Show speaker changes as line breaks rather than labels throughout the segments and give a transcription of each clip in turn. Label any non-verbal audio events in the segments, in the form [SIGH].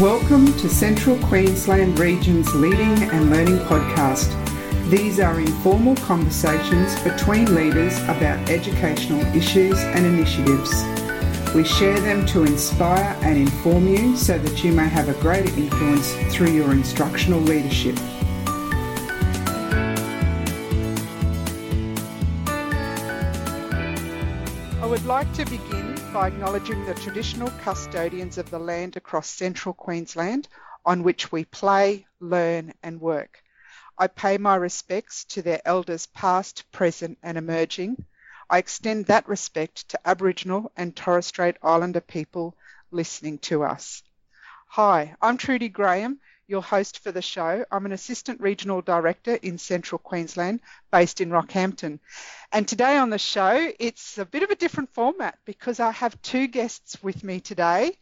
Welcome to Central Queensland Region's Leading and Learning Podcast. These are informal conversations between leaders about educational issues and initiatives. We share them to inspire and inform you so that you may have a greater influence through your instructional leadership. I would like to begin by acknowledging the traditional custodians of the land across central Queensland on which we play, learn and work. I pay my respects to their elders past, present and emerging. I extend that respect to Aboriginal and Torres Strait Islander people listening to us. Hi, I'm Trudy Graham your host for the show. I'm an Assistant Regional Director in Central Queensland based in Rockhampton. And today on the show, it's a bit of a different format because I have two guests with me today.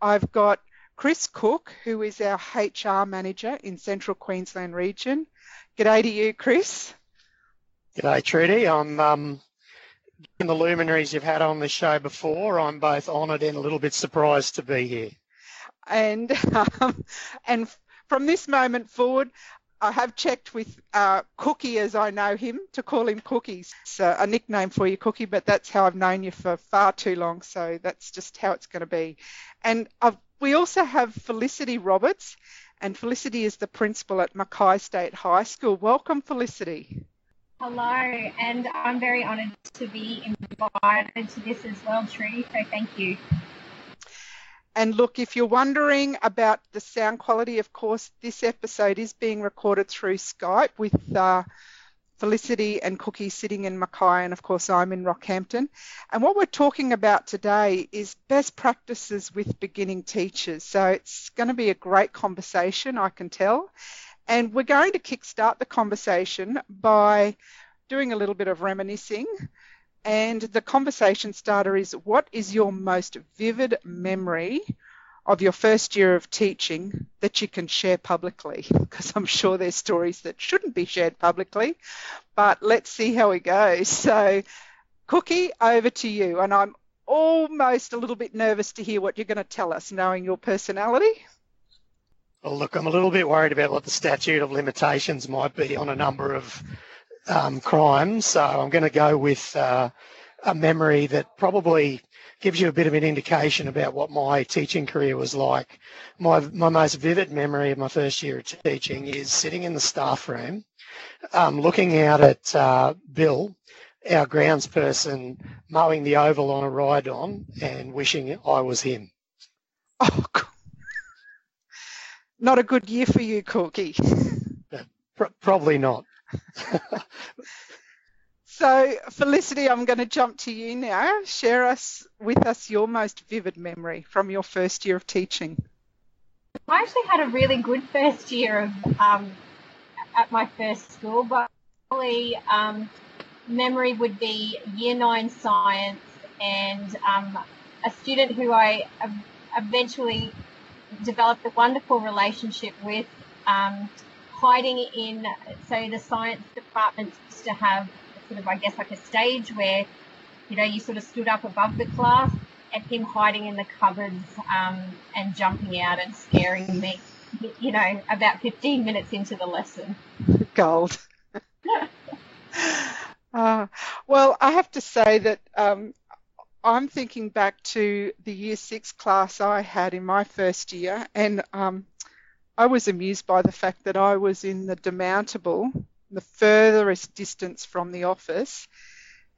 I've got Chris Cook, who is our HR Manager in Central Queensland Region. G'day to you, Chris.
G'day, Trudy. I'm um, in the luminaries you've had on the show before. I'm both honoured and a little bit surprised to be here.
And [LAUGHS] um, and from this moment forward, I have checked with uh, Cookie, as I know him, to call him Cookies. It's a, a nickname for you, Cookie, but that's how I've known you for far too long. So that's just how it's going to be. And I've, we also have Felicity Roberts, and Felicity is the principal at Mackay State High School. Welcome, Felicity.
Hello, and I'm very honoured to be invited to this as well, Trudy. So thank you.
And look, if you're wondering about the sound quality, of course, this episode is being recorded through Skype with uh, Felicity and Cookie sitting in Mackay, and of course, I'm in Rockhampton. And what we're talking about today is best practices with beginning teachers. So it's going to be a great conversation, I can tell. And we're going to kickstart the conversation by doing a little bit of reminiscing and the conversation starter is what is your most vivid memory of your first year of teaching that you can share publicly? [LAUGHS] Because I'm sure there's stories that shouldn't be shared publicly, but let's see how it goes. So, Cookie, over to you. And I'm almost a little bit nervous to hear what you're going to tell us, knowing your personality.
Well, look, I'm a little bit worried about what the statute of limitations might be on a number of um, crime. So I'm going to go with uh, a memory that probably gives you a bit of an indication about what my teaching career was like. My, my most vivid memory of my first year of teaching is sitting in the staff room, um, looking out at uh, Bill, our grounds person, mowing the oval on a ride on and wishing I was him.
Oh, [LAUGHS] not a good year for you, Cookie. [LAUGHS]
Probably not.
So, Felicity, I'm going to jump to you now. Share us with us your most vivid memory from your first year of teaching.
I actually had a really good first year of um, at my first school, but probably um, memory would be Year Nine Science and um, a student who I eventually developed a wonderful relationship with. Um, hiding in, so the science department used to have sort of, I guess, like a stage where, you know, you sort of stood up above the class and him hiding in the cupboards um, and jumping out and scaring me, you know, about 15 minutes into the lesson. [LAUGHS]
Gold. [LAUGHS] uh, well, I have to say that um, I'm thinking back to the year six class I had in my first year, and um, I was amused by the fact that I was in the demountable, the furthest distance from the office.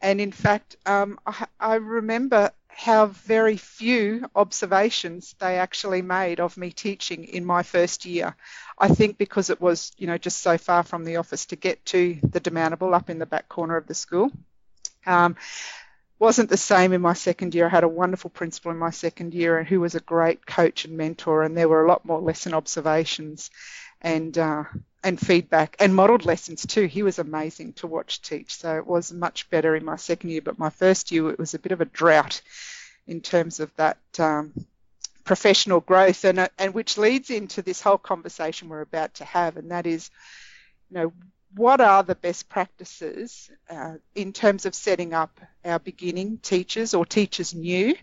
And in fact, um, I, I remember how very few observations they actually made of me teaching in my first year. I think because it was, you know, just so far from the office to get to the demountable up in the back corner of the school. Um, wasn't the same in my second year. I had a wonderful principal in my second year and who was a great coach and mentor, and there were a lot more lesson observations and uh, and feedback and modelled lessons too. He was amazing to watch teach. So it was much better in my second year, but my first year it was a bit of a drought in terms of that um, professional growth, and uh, and which leads into this whole conversation we're about to have, and that is, you know, what are the best practices uh, in terms of setting up our beginning teachers or teachers new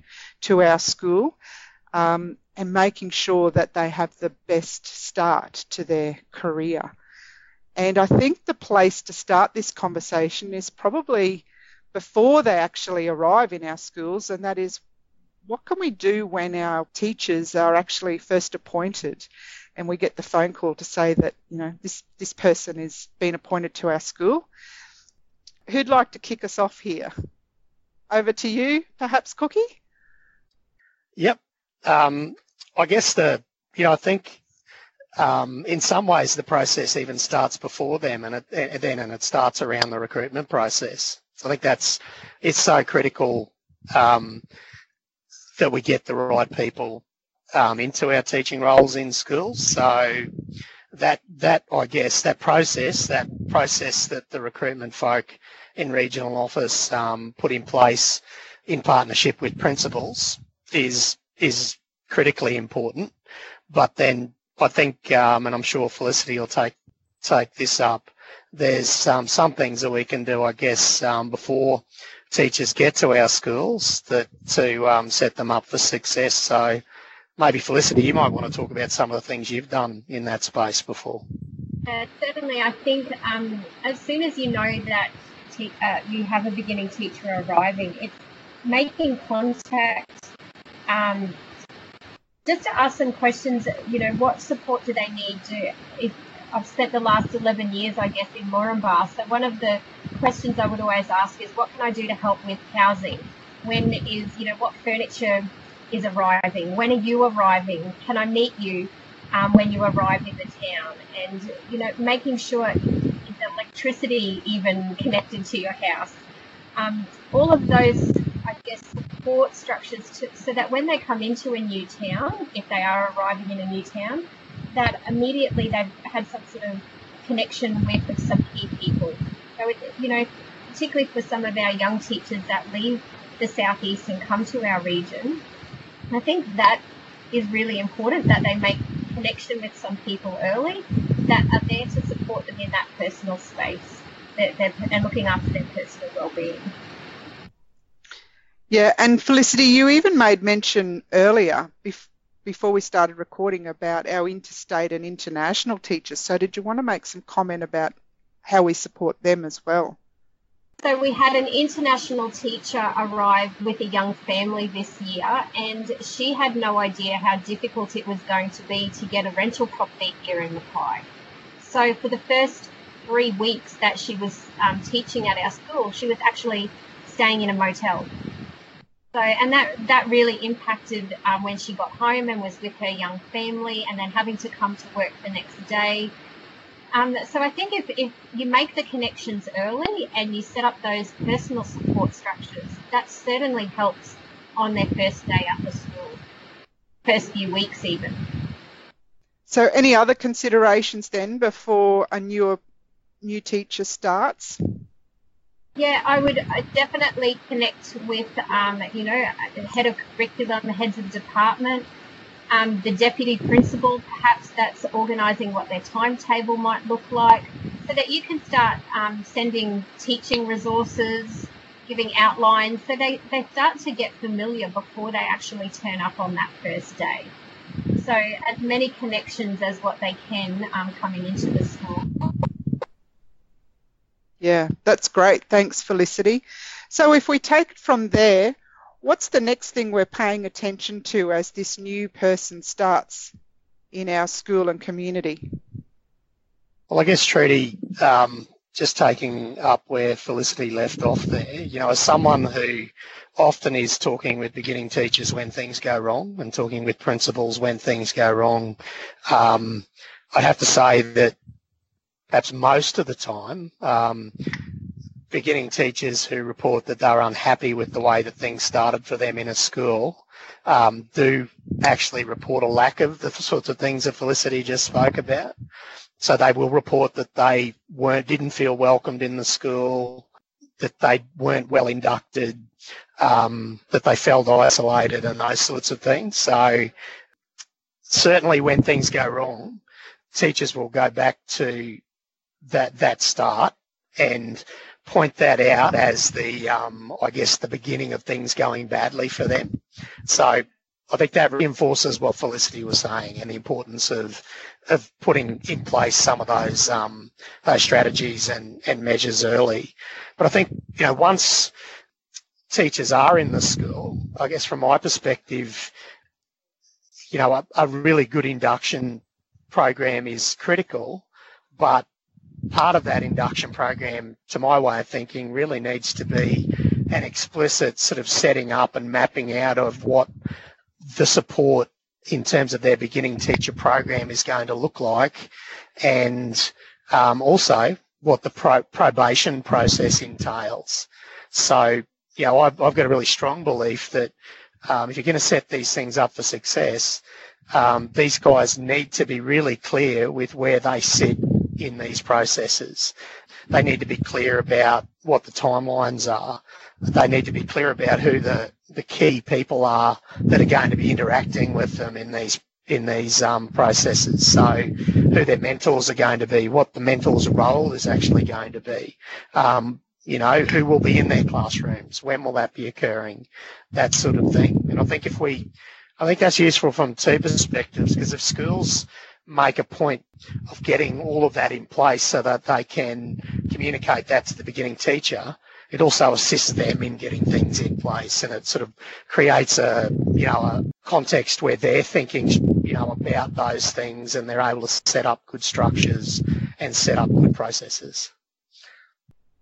to our school? um, and making sure that they have the best start to their career. And I think the place to start this conversation is probably before they actually arrive in our schools, and that is what can we do when our teachers are actually first appointed and we get the phone call to say that, you know, this, this person has been appointed to our school? Who'd like to kick us off here? Over to you, perhaps, Cookie?
Yep. Um, I guess the, you know, I think um, in some ways the process even starts before them and, it, then and it starts around the recruitment process. So I think that's, it's so critical um, that we get the right people um, into our teaching roles in schools. So that that I guess that process, that process that the recruitment folk in regional office um, put in place in partnership with principals is is critically important. But then I think, um, and I'm sure Felicity will take take this up. There's um, some things that we can do, I guess, um, before teachers get to our schools that to um, set them up for success. So maybe Felicity, you might want to talk about some of the things you've done in that space before.
Uh, certainly, I think um, as soon as you know that te- uh, you have a beginning teacher arriving, it's making contact. Um, just to ask some questions, you know, what support do they need to, if I've spent the last 11 years, I guess, in Moranbah. So one of the questions I would always ask is, what can I do to help with housing? When is, you know, what furniture is arriving? When are you arriving? Can I meet you um, when you arrive in the town? And, you know, making sure is electricity even connected to your house? Um, all of those, I guess, support structures to, so that when they come into a new town, if they are arriving in a new town, that immediately they've had some sort of connection with some key people. So, it, you know, particularly for some of our young teachers that leave the southeast and come to our region, I think that is really important that they make connection with some people early that are there to support them in that personal space and looking after their personal well-being.
Yeah, and Felicity, you even made mention earlier before we started recording about our interstate and international teachers. So did you want to make some comment about how we support them as well?
So we had an international teacher arrive with a young family this year, and she had no idea how difficult it was going to be to get a rental property here in Mackay. So for the first three weeks that she was um, teaching at our school, she was actually staying in a motel so, and that that really impacted um, when she got home and was with her young family, and then having to come to work the next day. Um, so, I think if, if you make the connections early and you set up those personal support structures, that certainly helps on their first day after school, first few weeks even.
So, any other considerations then before a new new teacher starts?
Yeah, I would definitely connect with, um, you know, the head of curriculum, the heads of department, um, the deputy principal, perhaps that's organising what their timetable might look like, so that you can start um, sending teaching resources, giving outlines, so they, they start to get familiar before they actually turn up on that first day. So as many connections as what they can um, coming into the school.
Yeah, that's great. Thanks, Felicity. So if we take from there, what's the next thing we're paying attention to as this new person starts in our school and community?
Well, I guess, Trudy, um, just taking up where Felicity left off there, you know, as someone who often is talking with beginning teachers when things go wrong and talking with principals when things go wrong, um, I'd have to say that perhaps most of the time, um, beginning teachers who report that they're unhappy with the way that things started for them in a school um, do actually report a lack of the sorts of things that Felicity just spoke about. So they will report that they weren't, didn't feel welcomed in the school, that they weren't well inducted, um, that they felt isolated and those sorts of things. So certainly when things go wrong, teachers will go back to that that start and point that out as the um, I guess the beginning of things going badly for them. So I think that reinforces what Felicity was saying and the importance of of putting in place some of those um, those strategies and, and measures early. But I think you know once teachers are in the school, I guess from my perspective, you know, a, a really good induction program is critical, but part of that induction program, to my way of thinking, really needs to be an explicit sort of setting up and mapping out of what the support in terms of their beginning teacher program is going to look like, and um, also what the pro- probation process entails. So, you know, I've, I've, got a really strong belief that um, if you're going to set these things up for success, um, these guys need to be really clear with where they sit in these processes. They need to be clear about what the timelines are. They need to be clear about who the the key people are that are going to be interacting with them in these in these um, processes. So who their mentors are going to be, what the mentor's role is actually going to be. Um, you know, who will be in their classrooms, when will that be occurring, that sort of thing. And I think if we, I think that's useful from two perspectives because if schools make a point of getting all of that in place so that they can communicate. That to the beginning teacher, it also assists them in getting things in place and it sort of creates a you know a context where they're thinking you know about those things and they're able to set up good structures and set up good processes.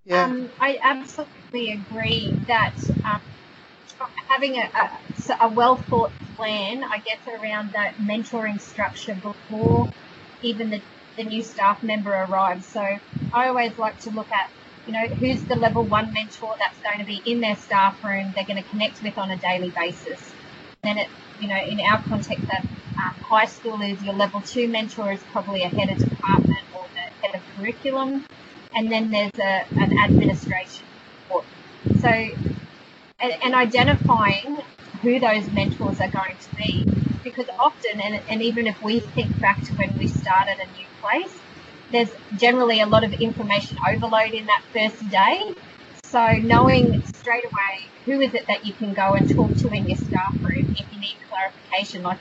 Yeah. Um, i absolutely agree that um, having a, a, a well thought plan i guess around that mentoring structure before even the, the new staff member arrives so i always like to look at you know, who's the level one mentor that's going to be in their staff room, they're going to connect with on a daily basis. Then it, you know, in our context, that um, high school is your level two mentor is probably a head of department or the head of curriculum, and then there's a, an administration. So, and, and identifying who those mentors are going to be, because often, and, and even if we think back to when we started a new place, there's generally a lot of information overload in that first day. So knowing straight away who is it that you can go and talk to in your staff room if you need clarification. Like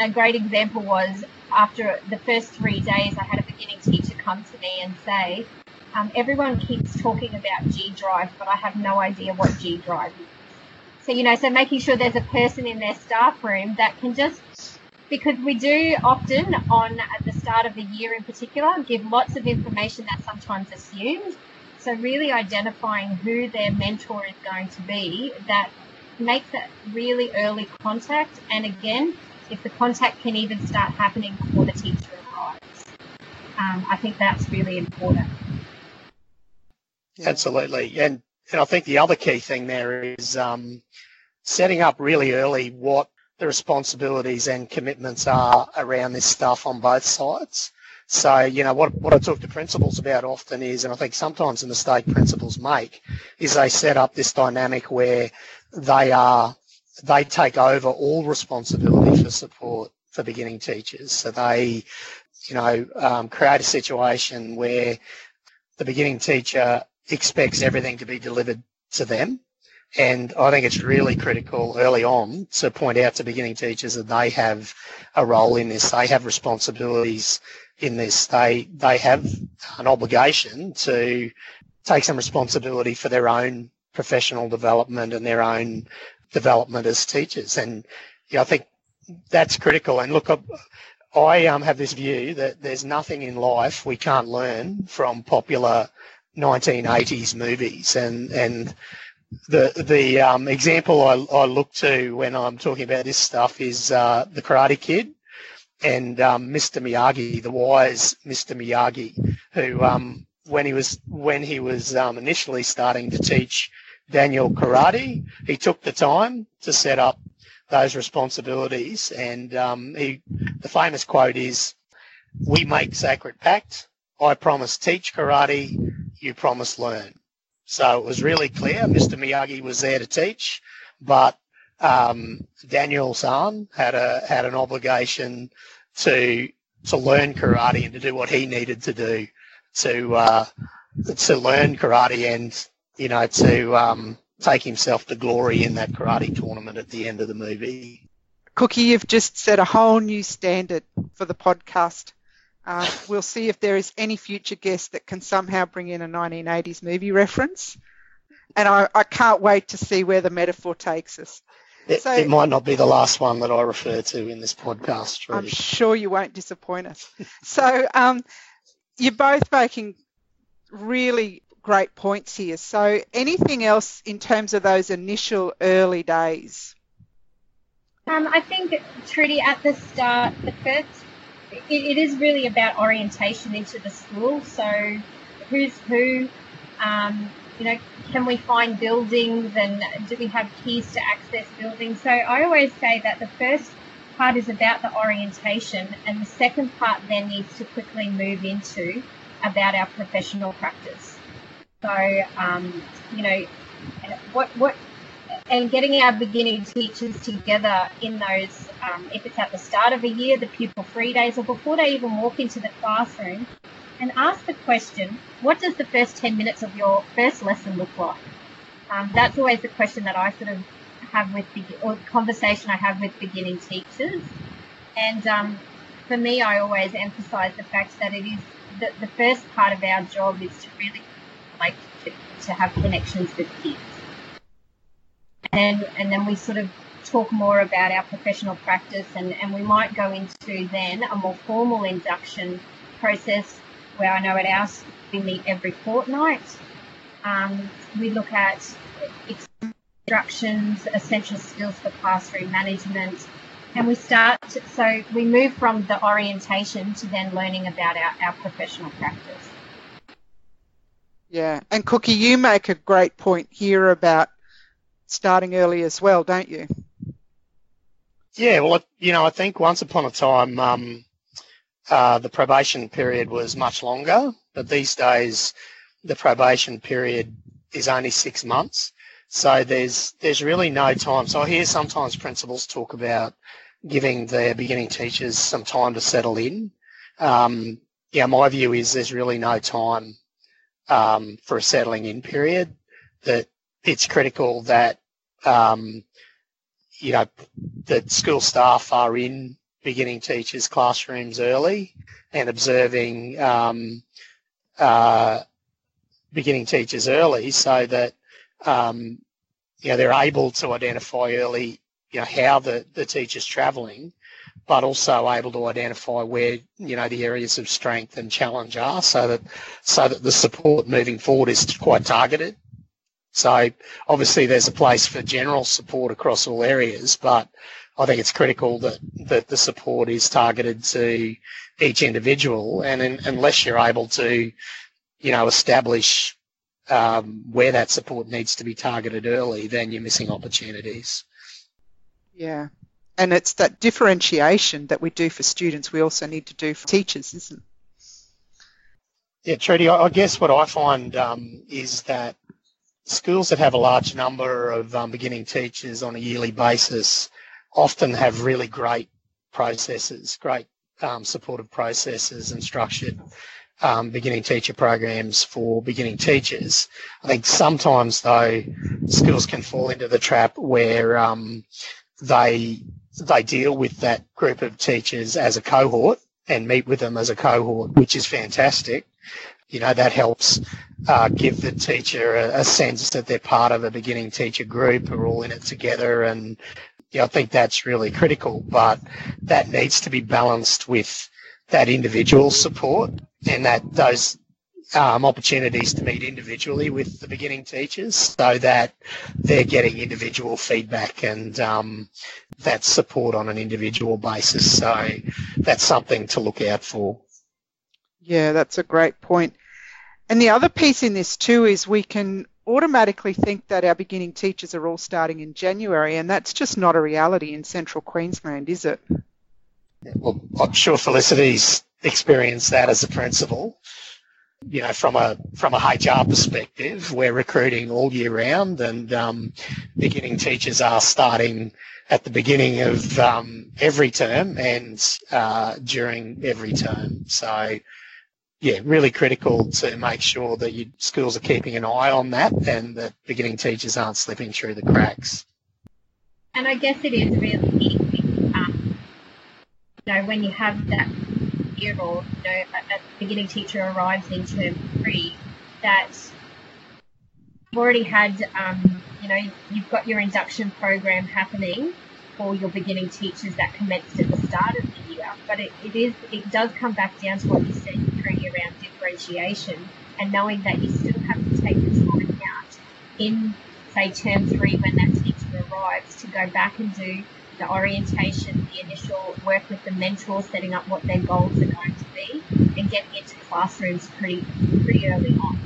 a great example was after the first three days, I had a beginning teacher come to me and say, um, everyone keeps talking about G Drive, but I have no idea what G Drive is. So, you know, so making sure there's a person in their staff room that can just because we do often on at the start of the year in particular give lots of information that's sometimes assumed. So really identifying who their mentor is going to be that makes that really early contact. And again, if the contact can even start happening before the teacher arrives, um, I think that's really important.
Absolutely, and and I think the other key thing there is um, setting up really early what the responsibilities and commitments are around this stuff on both sides. So, you know, what, what I talk to principals about often is, and I think sometimes the mistake principals make, is they set up this dynamic where they are, they take over all responsibility for support for beginning teachers. So they, you know, um, create a situation where the beginning teacher expects everything to be delivered to them and I think it's really critical early on to point out to beginning teachers that they have a role in this. They have responsibilities in this. They they have an obligation to take some responsibility for their own professional development and their own development as teachers. And know, I think that's critical. And look, I um, have this view that there's nothing in life we can't learn from popular 1980s movies and and the the um, example I, I, look to when I'm talking about this stuff is uh, the Karate Kid and um, Mr. Miyagi, the wise Mr. Miyagi, who um, when he was when he was um, initially starting to teach Daniel karate, he took the time to set up those responsibilities, and um, he the famous quote is, "We make sacred pact. I promise teach karate. You promise learn." So it was really clear Mr. Miyagi was there to teach, but um, Daniel San had a had an obligation to to learn karate and to do what he needed to do to uh, to learn karate and you know to um, take himself to glory in that karate tournament at the end of the movie.
Cookie, you've just set a whole new standard for the podcast. Um, we'll see if there is any future guest that can somehow bring in a 1980s movie reference. And I, I can't wait to see where the metaphor takes us.
It, so, it, might not be the last one that I refer to in this podcast.
I'm sure you won't disappoint us. so um, you're both making really great points here. So anything else in terms of those initial early days?
Um, I think, Trudy, at the start, the first, it, it is really about orientation into the school. So who's who, um, you know, can we find buildings and do we have keys to access buildings? So I always say that the first part is about the orientation and the second part then needs to quickly move into about our professional practice. So, um, you know, what, what, and getting our beginning teachers together in those, um, if it's at the start of a year, the pupil free days, or before they even walk into the classroom, and ask the question, what does the first 10 minutes of your first lesson look like? Um, that's always the question that I sort of have with, or conversation I have with beginning teachers. And um, for me, I always emphasize the fact that it is the, the first part of our job is to really like to, to have connections with kids. And, and then we sort of talk more about our professional practice and, and we might go into then a more formal induction process where I know at our we meet every fortnight. Um, we look at instructions, essential skills for classroom management, and we start, to, so we move from the orientation to then learning about our, our professional practice.
Yeah, and Cookie, you make a great point here about starting early as well, don't you?
Yeah, well, you know, I think once upon a time, um, uh, the probation period was much longer, but these days the probation period is only six months. So there's there's really no time. So I hear sometimes principals talk about giving their beginning teachers some time to settle in. Um, yeah, my view is there's really no time um, for a settling in period. That it's critical that um, you know that school staff are in beginning teachers' classrooms early and observing um, uh, beginning teachers early so that um, you know they're able to identify early you know how the, the teacher's travelling but also able to identify where you know the areas of strength and challenge are so that so that the support moving forward is quite targeted so obviously there's a place for general support across all areas but I think it's critical that, that the support is targeted to each individual, and in, unless you're able to, you know, establish um, where that support needs to be targeted early, then you're missing opportunities.
Yeah, and it's that differentiation that we do for students. We also need to do for teachers, isn't it?
Yeah, Trudy, I guess what I find um, is that schools that have a large number of um, beginning teachers on a yearly basis often have really great processes, great um, supportive processes and structured um, beginning teacher programs for beginning teachers. I think sometimes though schools can fall into the trap where um, they they deal with that group of teachers as a cohort and meet with them as a cohort, which is fantastic. You know that helps uh, give the teacher a, a, sense that they're part of a beginning teacher group, are all in it together, and yeah, I think that's really critical, but that needs to be balanced with that individual support and that those um, opportunities to meet individually with the beginning teachers so that they're getting individual feedback and um, that support on an individual basis. So that's something to look out for.
Yeah, that's a great point. And the other piece in this too is we can automatically think that our beginning teachers are all starting in January, and that's just not a reality in central Queensland, is it?
Well, I'm sure Felicity's experienced that as a principal. You know, from a from a HR perspective, we're recruiting all year round, and um, beginning teachers are starting at the beginning of um, every term and uh, during every term. So yeah, really critical to make sure that your schools are keeping an eye on that and that beginning teachers aren't slipping through the cracks.
And I guess it is really um, you know, when you have that year or, you know, a, a beginning teacher arrives in term three, that you've already had, um, you know, you've got your induction program happening for your beginning teachers that commenced at the start of the year. But it, it is, it does come back down to what you said, Around differentiation and knowing that you still have to take the time out in, say, term three when that teacher arrives to go back and do the orientation, the initial work with the mentor, setting up what their goals are going to be, and getting into classrooms pretty pretty early on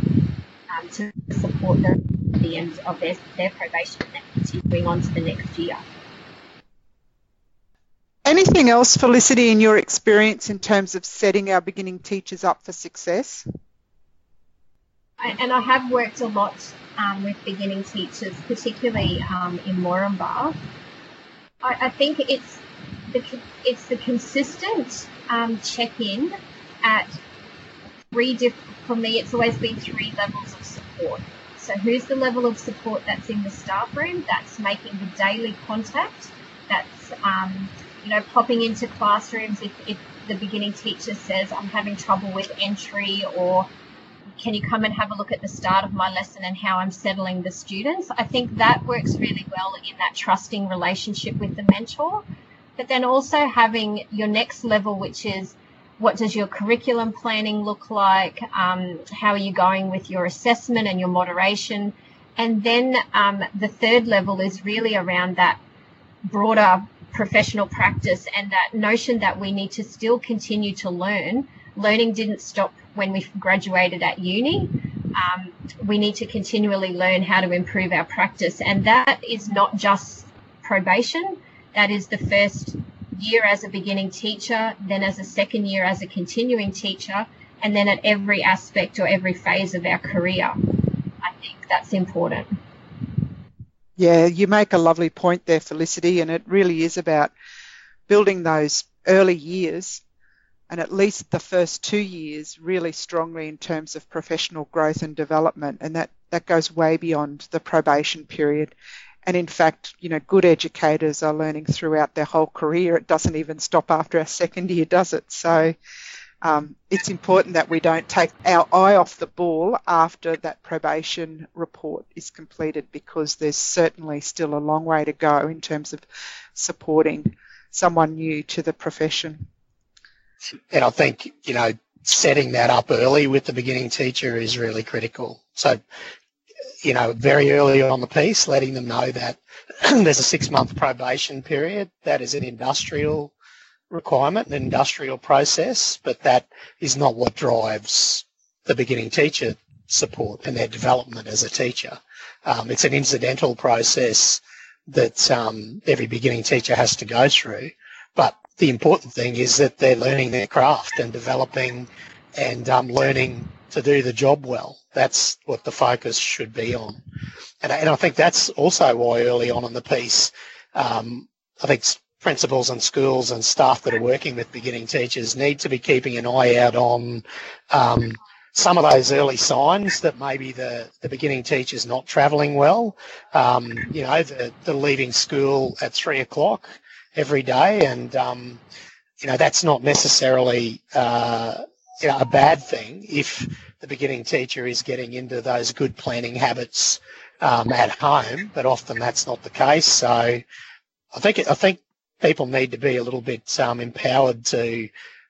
um, to support them at the end of their, their probation and continuing on to the next year.
Anything else, Felicity, in your experience in terms of setting our beginning teachers up for success?
I, and I have worked a lot um, with beginning teachers, particularly um, in Moranbah. I, I, think it's the it's the consistent um, check-in at three different. For me, it's always been three levels of support. So, who's the level of support that's in the staff room? That's making the daily contact. That's um, you know popping into classrooms if, if the beginning teacher says I'm having trouble with entry or can you come and have a look at the start of my lesson and how I'm settling the students? I think that works really well in that trusting relationship with the mentor. But then also having your next level, which is what does your curriculum planning look like? Um, how are you going with your assessment and your moderation? And then um, the third level is really around that broader professional practice and that notion that we need to still continue to learn. Learning didn't stop when we graduated at uni. Um, we need to continually learn how to improve our practice, and that is not just probation. That is the first year as a beginning teacher, then as a second year as a continuing teacher, and then at every aspect or every phase of our career. I think that's important.
Yeah, you make a lovely point there, Felicity, and it really is about building those early years and at least the first two years really strongly in terms of professional growth and development. And that that goes way beyond the probation period. And in fact you know good educators are learning throughout their whole career. It doesn't even stop after our second year does it? So um, it's important that we don't take our eye off the ball after that probation report is completed because there's certainly still a long way to go in terms of supporting someone new to the profession.
And I think, you know, setting that up early with the beginning teacher is really critical. So, you know, very early on the piece, letting them know that [CLEARS THROAT] there's a six month probation period. That is an industrial requirement, an industrial process, but that is not what drives the beginning teacher support and their development as a teacher. Um, it's an incidental process that um, every beginning teacher has to go through. But the important thing is that they're learning their craft and developing and um, learning to do the job well. That's what the focus should be on. And, and I think that's also why early on in the piece, um, I think principals and schools and staff that are working with beginning teachers need to be keeping an eye out on um, some of those early signs that maybe the, the beginning teacher's not travelling well. Um, you know, the, the leaving school at three o'clock every day, and um, you know that's not necessarily uh, you know, a bad thing if the beginning teacher is getting into those good planning habits um, at home, but often that's not the case. So I think I think people need to be a little bit um, empowered to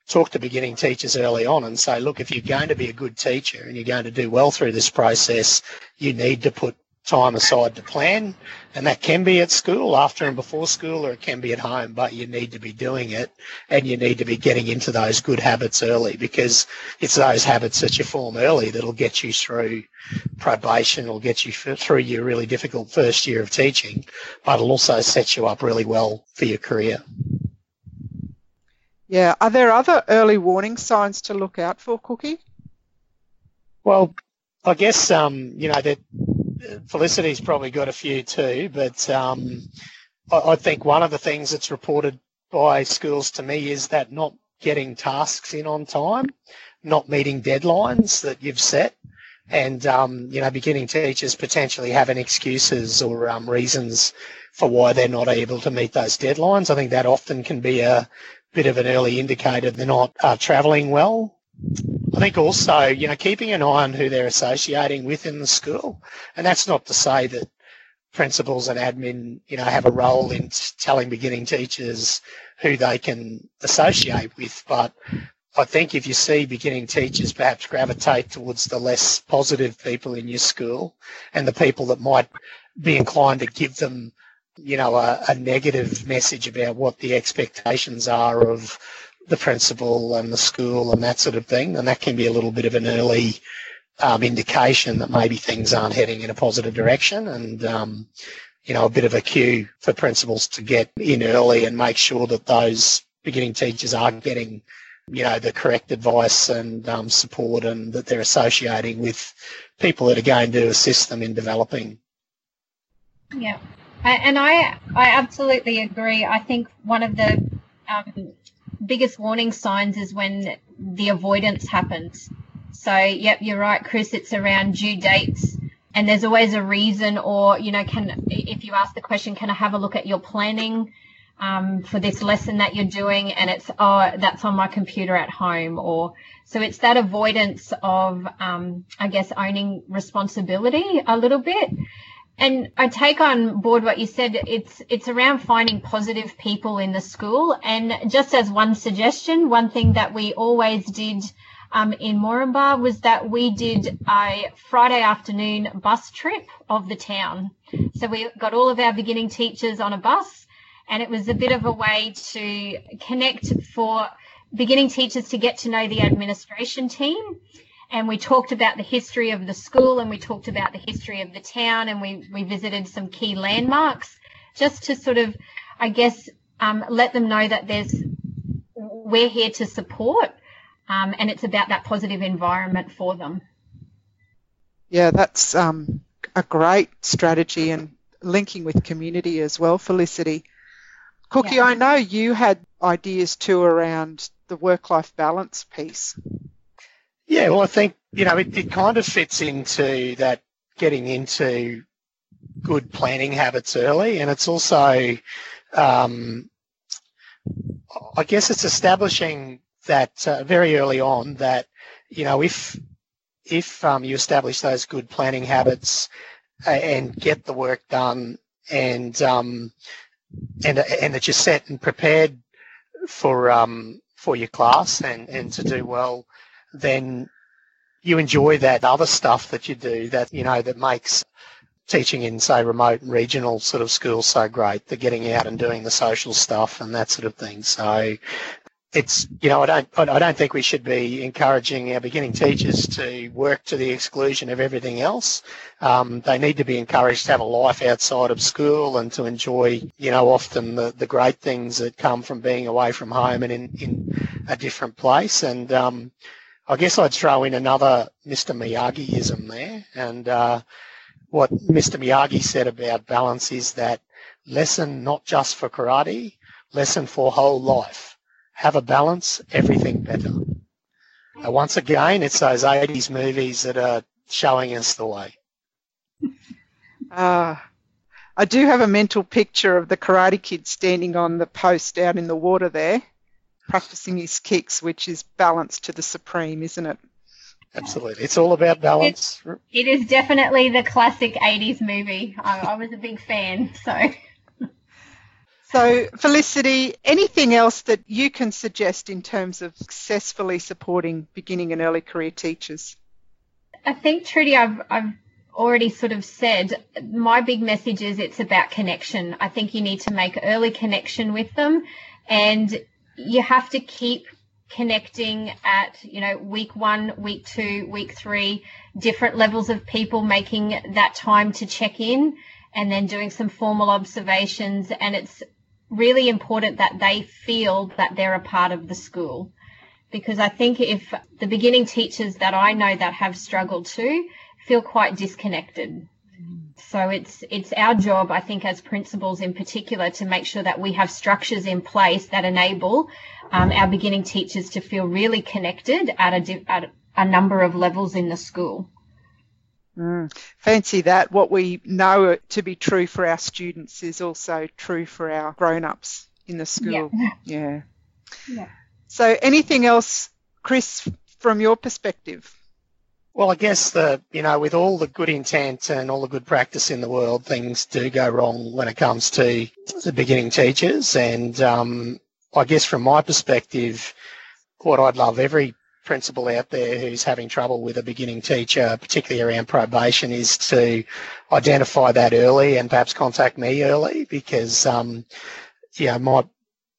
talk to beginning teachers early on and say, look, if you're going to be a good teacher and you're going to do well through this process, you need to put time aside to plan. And that can be at school, after and before school, or it can be at home, but you need to be doing it and you need to be getting into those good habits early because it's those habits that you form early that'll get you through probation, will get you through your really difficult first year of teaching, but it'll also set you up really well for your career.
Yeah. Are there other early warning signs to look out for, Cookie?
Well, I guess um, you know that Felicity's probably got a few too, but um, I, I think one of the things that's reported by schools to me is that not getting tasks in on time, not meeting deadlines that you've set, and um, you know, beginning teachers potentially having excuses or um, reasons for why they're not able to meet those deadlines. I think that often can be a bit of an early indicator they're not uh, travelling well. I think also, you know, keeping an eye on who they're associating with in the school. And that's not to say that principals and admin, you know, have a role in telling beginning teachers who they can associate with. But I think if you see beginning teachers perhaps gravitate towards the less positive people in your school and the people that might be inclined to give them, you know, a, a negative message about what the expectations are of the principal and the school and that sort of thing, and that can be a little bit of an early um, indication that maybe things aren't heading in a positive direction and, um, you know, a bit of a cue for principals to get in early and make sure that those beginning teachers are getting, you know, the correct advice and um, support and that they're associating with people that are going to assist them in developing.
Yeah. And I, I absolutely agree. I think one of the um, biggest warning signs is when the avoidance happens. So, yep, you're right, Chris. It's around due dates, and there's always a reason, or you know, can if you ask the question, can I have a look at your planning um, for this lesson that you're doing? And it's oh, that's on my computer at home, or so it's that avoidance of, um, I guess, owning responsibility a little bit. And I take on board what you said. It's it's around finding positive people in the school. And just as one suggestion, one thing that we always did um, in Moranbah was that we did a Friday afternoon bus trip of the town. So we got all of our beginning teachers on a bus, and it was a bit of a way to connect for beginning teachers to get to know the administration team and we talked about the history of the school and we talked about the history of the town and we, we visited some key landmarks just to sort of, I guess, um, let them know that there's we're here to support um, and it's about that positive environment for them.
Yeah, that's um, a great strategy and linking with community as well, Felicity. Cookie, yeah. I know you had ideas too around the work-life balance piece.
Yeah, well, I think, you know, it, it kind of fits into that getting into good planning habits early. And it's also, um, I guess it's establishing that uh, very early on that, you know, if, if um, you establish those good planning habits uh, and get the work done and, um, and, and that you're set and prepared for, um, for your class and, and to do well, then you enjoy that other stuff that you do that, you know, that makes teaching in, say, remote and regional sort of schools so great. The getting out and doing the social stuff and that sort of thing. So it's, you know, I don't, I don't think we should be encouraging our beginning teachers to work to the exclusion of everything else. Um, they need to be encouraged to have a life outside of school and to enjoy, you know, often the, the great things that come from being away from home and in, in a different place. And, um, I guess I'd throw in another Mr. Miyagiism there. And uh, what Mr. Miyagi said about balance is that lesson not just for karate, lesson for whole life. Have a balance, everything better. Uh, once again, it's those 80s movies that are showing us the way.
Uh, I do have a mental picture of the Karate Kid standing on the post out in the water there practicing his kicks, which is balance to the supreme, isn't it?
Absolutely. It's all about balance.
It, it is definitely the classic 80s movie. I, I was a big fan, so.
So, Felicity, anything else that you can suggest in terms of successfully supporting beginning and early career teachers?
I think, Trudy, I've, I've already sort of said, my big message is it's about connection. I think you need to make early connection with them. And you have to keep connecting at you know week one week two week three different levels of people making that time to check in and then doing some formal observations. And it's really important that they feel that they're a part of the school. Because i think if the beginning teachers that i know that have struggled to feel quite disconnected so it's it's our job, I think, as principals in particular, to make sure that we have structures in place that enable um, our beginning teachers to feel really connected at a, at a number of levels in the school.
Mm, fancy that. What we know to be true for our students is also true for our grown-ups in the school.
Yeah.
yeah. Yeah. So, anything else, Chris, from your perspective?
Well, I guess the you know with all the good intent and all the good practice in the world, things do go wrong when it comes to the beginning teachers. And um, I guess from my perspective, what I'd love every principal out there who's having trouble with a beginning teacher, particularly around probation, is to identify that early and perhaps contact me early because, um, my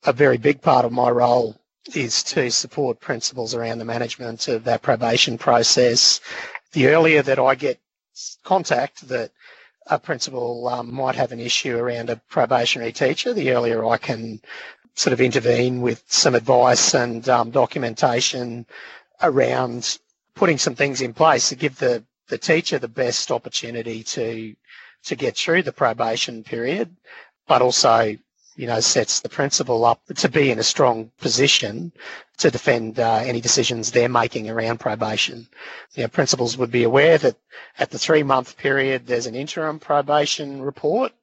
a very big part of my role is to support principals around the management of that probation process. The earlier that I get contact that a principal um, might have an issue around a probationary teacher, the earlier I can sort of intervene with some advice and um, documentation around putting some things in place to give the, the teacher the best opportunity to to get through the probation period, but also you know sets the principal up to be in a strong position to defend uh, any decisions they're making around probation. You know, principals would be aware that at the three month period there's an interim probation report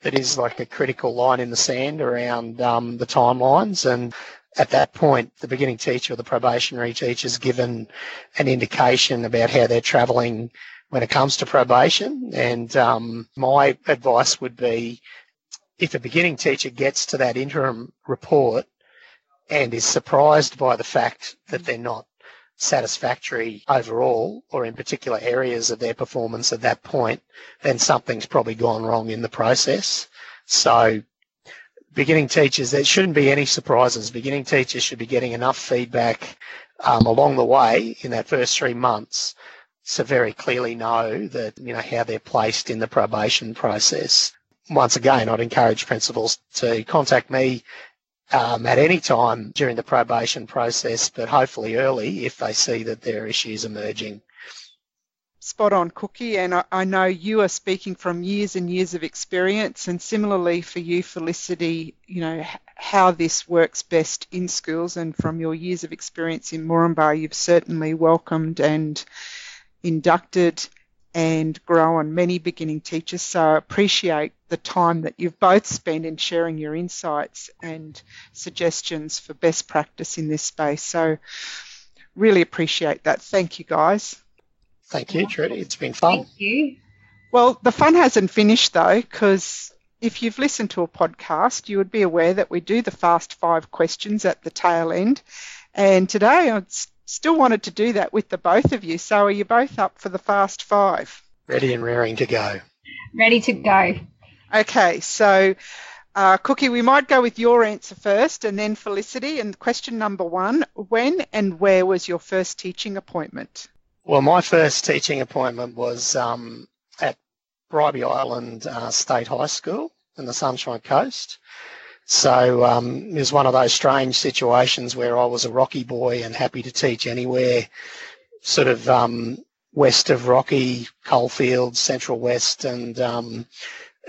that is like a critical line in the sand around um, the timelines and at that point, the beginning teacher or the probationary teacher is given an indication about how they're travelling when it comes to probation. And um, my advice would be if a beginning teacher gets to that interim report and is surprised by the fact that they're not satisfactory overall or in particular areas of their performance at that point, then something's probably gone wrong in the process. So beginning teachers, there shouldn't be any surprises. Beginning teachers should be getting enough feedback um, along the way in that first three months to very clearly know that, you know, how they're placed in the probation process. Once again, I'd encourage principals to contact me um, at any time during the probation process, but hopefully early if they see that there are issues emerging.
Spot on cookie and I, I, know you are speaking from years and years of experience and similarly for you Felicity you know how this works best in schools and from your years of experience in Moranbah you've certainly welcomed and inducted and grown many beginning teachers so I appreciate the time that you've both spent in sharing your insights and suggestions for best practice in this space so really appreciate that thank you guys
Thank you, Trudy. It's been fun.
Thank you.
Well, the fun hasn't finished though, because if you've listened to a podcast, you would be aware that we do the fast five questions at the tail end. And today I still wanted to do that with the both of you. So are you both up for the fast five?
Ready and raring to go.
Ready to go.
Okay, so uh, Cookie, we might go with your answer first and then Felicity. And question number one When and where was your first teaching appointment?
Well, my first teaching appointment was um, at Bribie Island uh, State High School in the Sunshine Coast. So um, it was one of those strange situations where I was a Rocky boy and happy to teach anywhere, sort of um, west of Rocky, Coalfields, Central West, and um,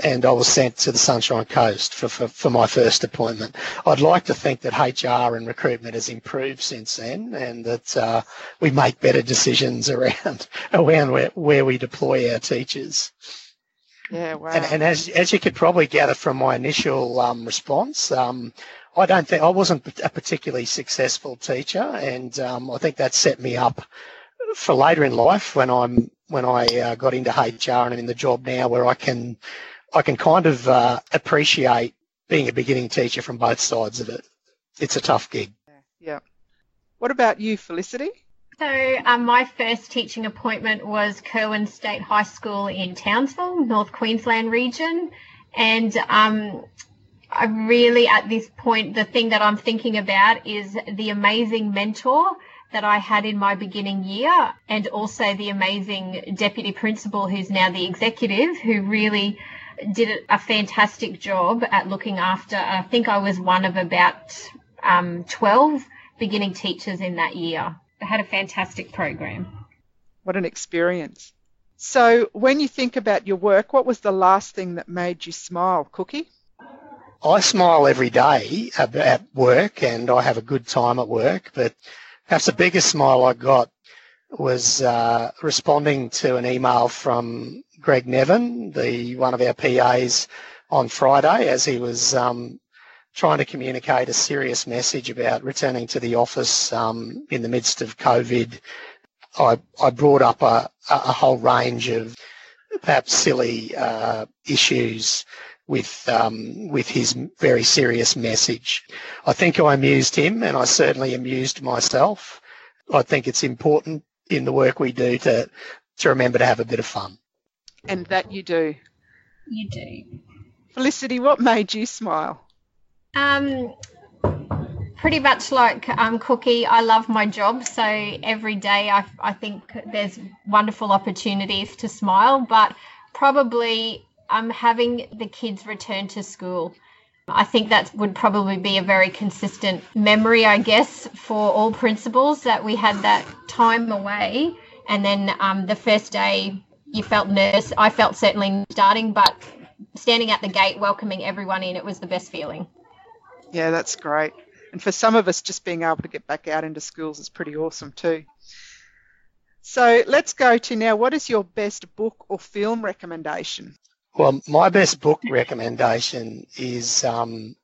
and I was sent to the Sunshine Coast for, for, for, my first appointment. I'd like to think that HR and recruitment has improved since then and that uh, we make better decisions [LAUGHS] around, around where, where we deploy our teachers.
Yeah, wow.
And, and as, as you could probably gather from my initial um, response, um, I don't think I wasn't a particularly successful teacher, and um, I think that set me up for later in life when I'm when I uh, got into HR and I'm in the job now where I can I can kind of uh, appreciate being a beginning teacher from both sides of it. It's a tough gig.
Yeah. What about you, Felicity?
So, um, my first teaching appointment was Kirwan State High School in Townsville, North Queensland region. And um, I really, at this point, the thing that I'm thinking about is the amazing mentor that I had in my beginning year, and also the amazing deputy principal who's now the executive, who really did a fantastic job at looking after. I think I was one of about um, 12 beginning teachers in that year. I had a fantastic program.
What an experience. So, when you think about your work, what was the last thing that made you smile, Cookie?
I smile every day at work and I have a good time at work, but perhaps the biggest smile I got was uh, responding to an email from Greg Nevin, the one of our PAs, on Friday as he was um, trying to communicate a serious message about returning to the office um, in the midst of COVID, I, I brought up a, a whole range of perhaps silly uh, issues with um, with his very serious message. I think I amused him, and I certainly amused myself. I think it's important in the work we do to to remember to have a bit of fun.
And that you do.
You do.
Felicity, what made you smile?
Um, pretty much like um, Cookie, I love my job. So every day I, I think there's wonderful opportunities to smile, but probably um, having the kids return to school. I think that would probably be a very consistent memory, I guess, for all principals that we had that time away. And then um, the first day, you felt nervous. I felt certainly starting, but standing at the gate, welcoming everyone in, it was the best feeling.
Yeah, that's great. And for some of us, just being able to get back out into schools is pretty awesome too. So let's go to now what is your best book or film recommendation?
Well, my best book recommendation is um,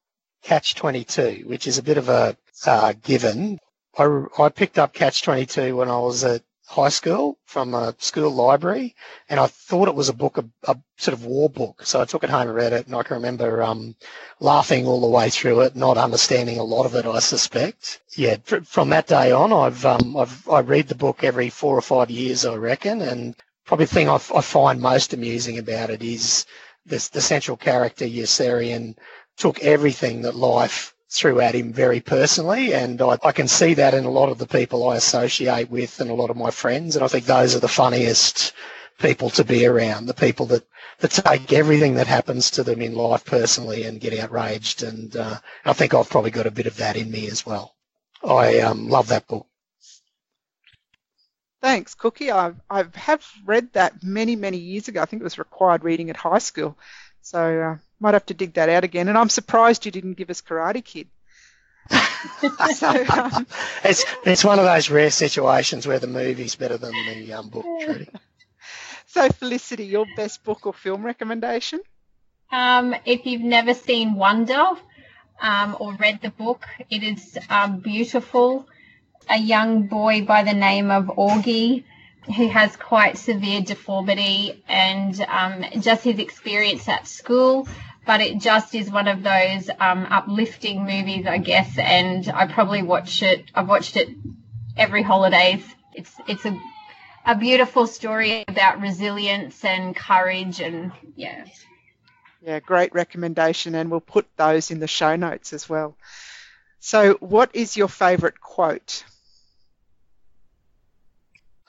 Catch 22, which is a bit of a uh, given. I, I picked up Catch 22 when I was at high school from a school library, and I thought it was a book, a, a, sort of war book. So I took it home and read it, and I can remember um, laughing all the way through it, not understanding a lot of it. I suspect. Yeah, from that day on, I've um, I've I read the book every four or five years, I reckon, and probably the thing I, find most amusing about it is this, the central character Yossarian took everything that life threw at him very personally, and I, I, can see that in a lot of the people I associate with and a lot of my friends, and I think those are the funniest people to be around, the people that, that take everything that happens to them in life personally and get outraged, and uh, I think I've probably got a bit of that in me as well. I um, love that book.
Thanks, Cookie. I've, I have read that many, many years ago. I think it was required reading at high school. So uh, might have to dig that out again. And I'm surprised you didn't give us Karate Kid. [LAUGHS]
so, um, it's it's one of those rare situations where the movie's better than the um, book, Trudy.
So, Felicity, your best book or film recommendation?
Um, if you've never seen Wonder um, or read the book, it is um, beautiful. A young boy by the name of Augie who has quite severe deformity and um, just his experience at school. But it just is one of those um, uplifting movies, I guess. And I probably watch it. I've watched it every holidays. It's it's a a beautiful story about resilience and courage, and yeah.
Yeah, great recommendation, and we'll put those in the show notes as well. So, what is your favourite quote?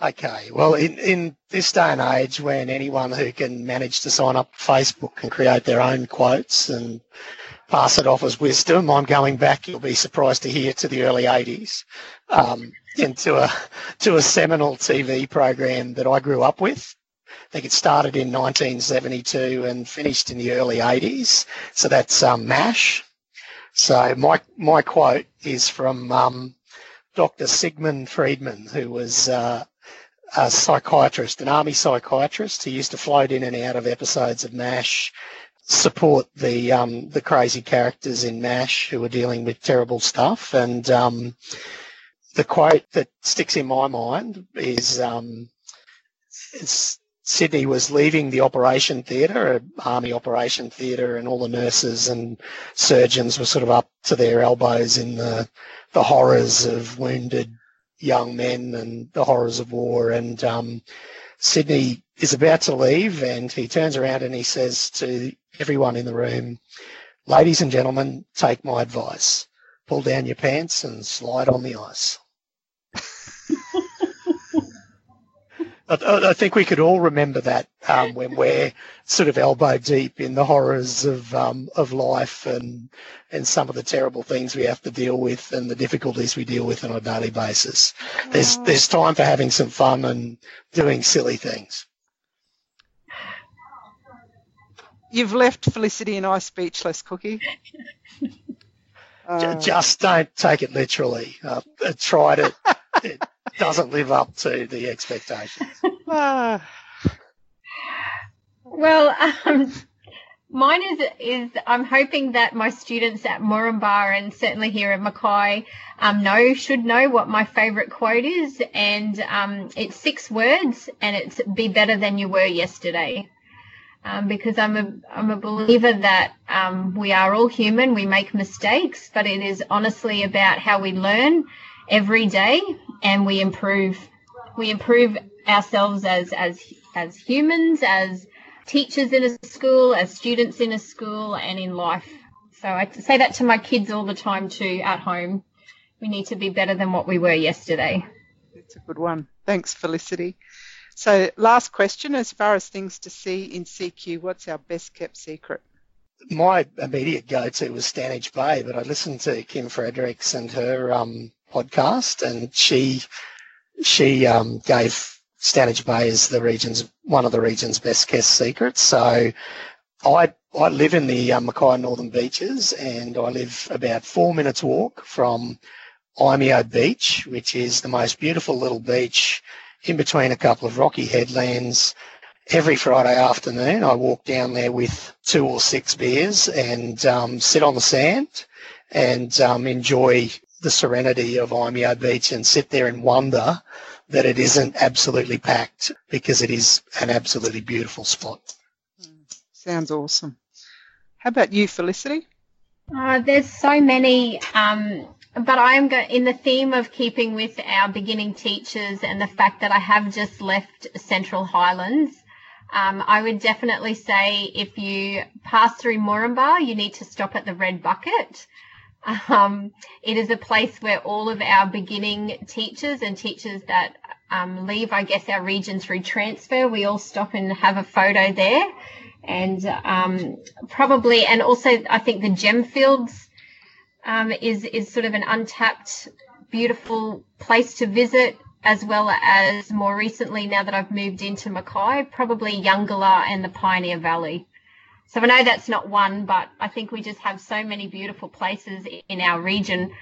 Okay, well, in, in this day and age when anyone who can manage to sign up Facebook can create their own quotes and pass it off as wisdom, I'm going back, you'll be surprised to hear, to the early 80s, um, into a, to a seminal TV program that I grew up with. I think it started in 1972 and finished in the early 80s. So that's um, MASH. So my, my quote is from um, Dr. Sigmund Freedman, who was uh, a psychiatrist, an army psychiatrist who used to float in and out of episodes of MASH, support the um, the crazy characters in MASH who were dealing with terrible stuff. And um, the quote that sticks in my mind is, um, Sidney was leaving the operation theatre, army operation theatre, and all the nurses and surgeons were sort of up to their elbows in the the horrors of wounded young men and the horrors of war. And um, Sidney is about to leave, and he turns around and he says to everyone in the room, "Ladies and gentlemen, take my advice. Pull down your pants and slide on the ice." I, I, think we could all remember that um, when we're sort of elbow deep in the horrors of um, of life and and some of the terrible things we have to deal with and the difficulties we deal with on a daily basis. There's there's time for having some fun and doing silly things.
You've left Felicity and I speechless, Cookie.
Uh, Just don't take it literally. Uh, tried it. [LAUGHS] [LAUGHS] doesn't live up to the expectations. [LAUGHS]
well, um, mine is is I'm hoping that my students at Moranbah and certainly here at Mackay um, know should know what my favourite quote is, and um, it's six words, and it's "Be better than you were yesterday." Um, because I'm a I'm a believer that um, we are all human, we make mistakes, but it is honestly about how we learn every day and we improve. We improve ourselves as as as humans, as teachers in a school, as students in a school, and in life. So I say that to my kids all the time too at home. We need to be better than what we were yesterday.
That's a good one. Thanks, Felicity. So, last question as far as things to see in CQ, what's our best kept secret?
My immediate go to was Stanage Bay, but I listened to Kim Fredericks and her um, podcast, and she she um, gave Stanage Bay is the region's one of the region's best kept secrets. So I I live in the um, Mackay Northern Beaches, and I live about four minutes walk from Eimeo Beach, which is the most beautiful little beach in between a couple of rocky headlands. Every Friday afternoon, I walk down there with two or six beers and um, sit on the sand and um, enjoy the serenity of Eimeo Beach and sit there and wonder that it isn't absolutely packed because it is an absolutely beautiful spot.
Sounds awesome. How about you, Felicity?
Uh, there's so many, um, but I am go- in the theme of keeping with our beginning teachers and the fact that I have just left Central Highlands. Um, I would definitely say if you pass through Moranbah, you need to stop at the Red Bucket. Um, it is a place where all of our beginning teachers and teachers that um, leave, I guess, our region through transfer, we all stop and have a photo there. And um, probably, and also, I think the Gemfields um, is is sort of an untapped, beautiful place to visit, as well as more recently, now that I've moved into Mackay, probably Eungella and the Pioneer Valley. So I know that's not one, but I think we just have so many beautiful places in our region.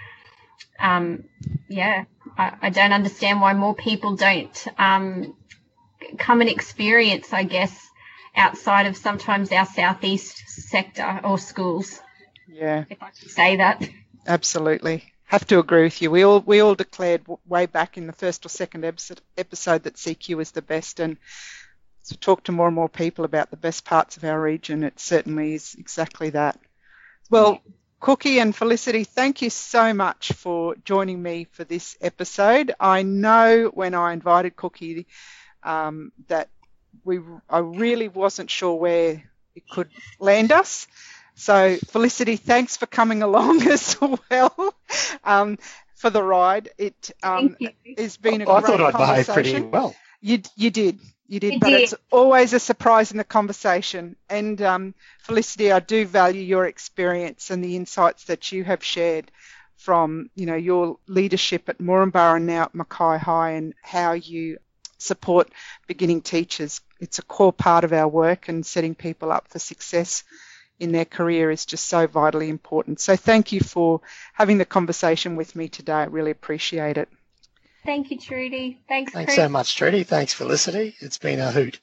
Um, yeah, I, I, don't understand why more people don't um, come and experience, I guess, outside of sometimes our southeast sector or schools.
Yeah,
if I could say that.
Absolutely, have to agree with you. We all we all declared way back in the first or second episode that CQ is the best, and to talk to more and more people about the best parts of our region, it certainly is exactly that. Well, Cookie and Felicity, thank you so much for joining me for this episode. I know when I invited Cookie um, that we I really wasn't sure where it could land us. So Felicity, thanks for coming along [LAUGHS] as well um, for the ride. It um, has been a
I
great I
thought I'd
behave
pretty well.
You you did. You did, but
did.
it's always a surprise in the conversation. And um, Felicity, I do value your experience and the insights that you have shared from, you know, your leadership at Moranbah and now at Mackay High and how you support beginning teachers. It's a core part of our work and setting people up for success in their career is just so vitally important. So thank you for having the conversation with me today. I really appreciate it.
Thank you, Trudy. Thanks,
Thanks
Chris.
so much, Trudy. Thanks, Felicity. It's been a hoot.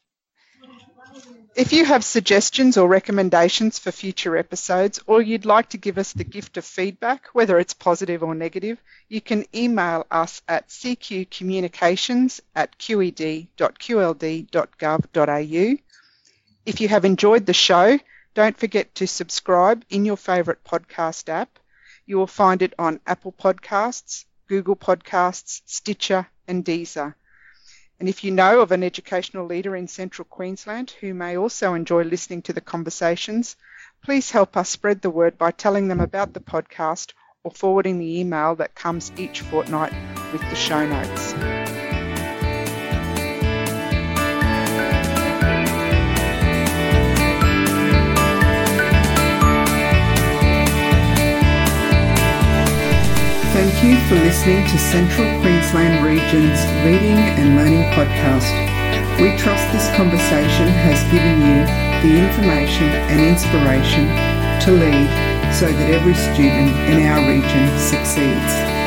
If you have suggestions or recommendations for future episodes, or you'd like to give us the gift of feedback, whether it's positive or negative, you can email us at cqcommunications at qed.qld.gov.au. If you have enjoyed the show, don't forget to subscribe in your favourite podcast app. You will find it on Apple Podcasts, Google Podcasts, Stitcher, and Deezer. And if you know of an educational leader in central Queensland who may also enjoy listening to the conversations, please help us spread the word by telling them about the podcast or forwarding the email that comes each fortnight with the show notes. Thank you for listening to Central Queensland Region's Reading and Learning Podcast. We trust this conversation has given you the information and inspiration to lead so that every student in our region succeeds.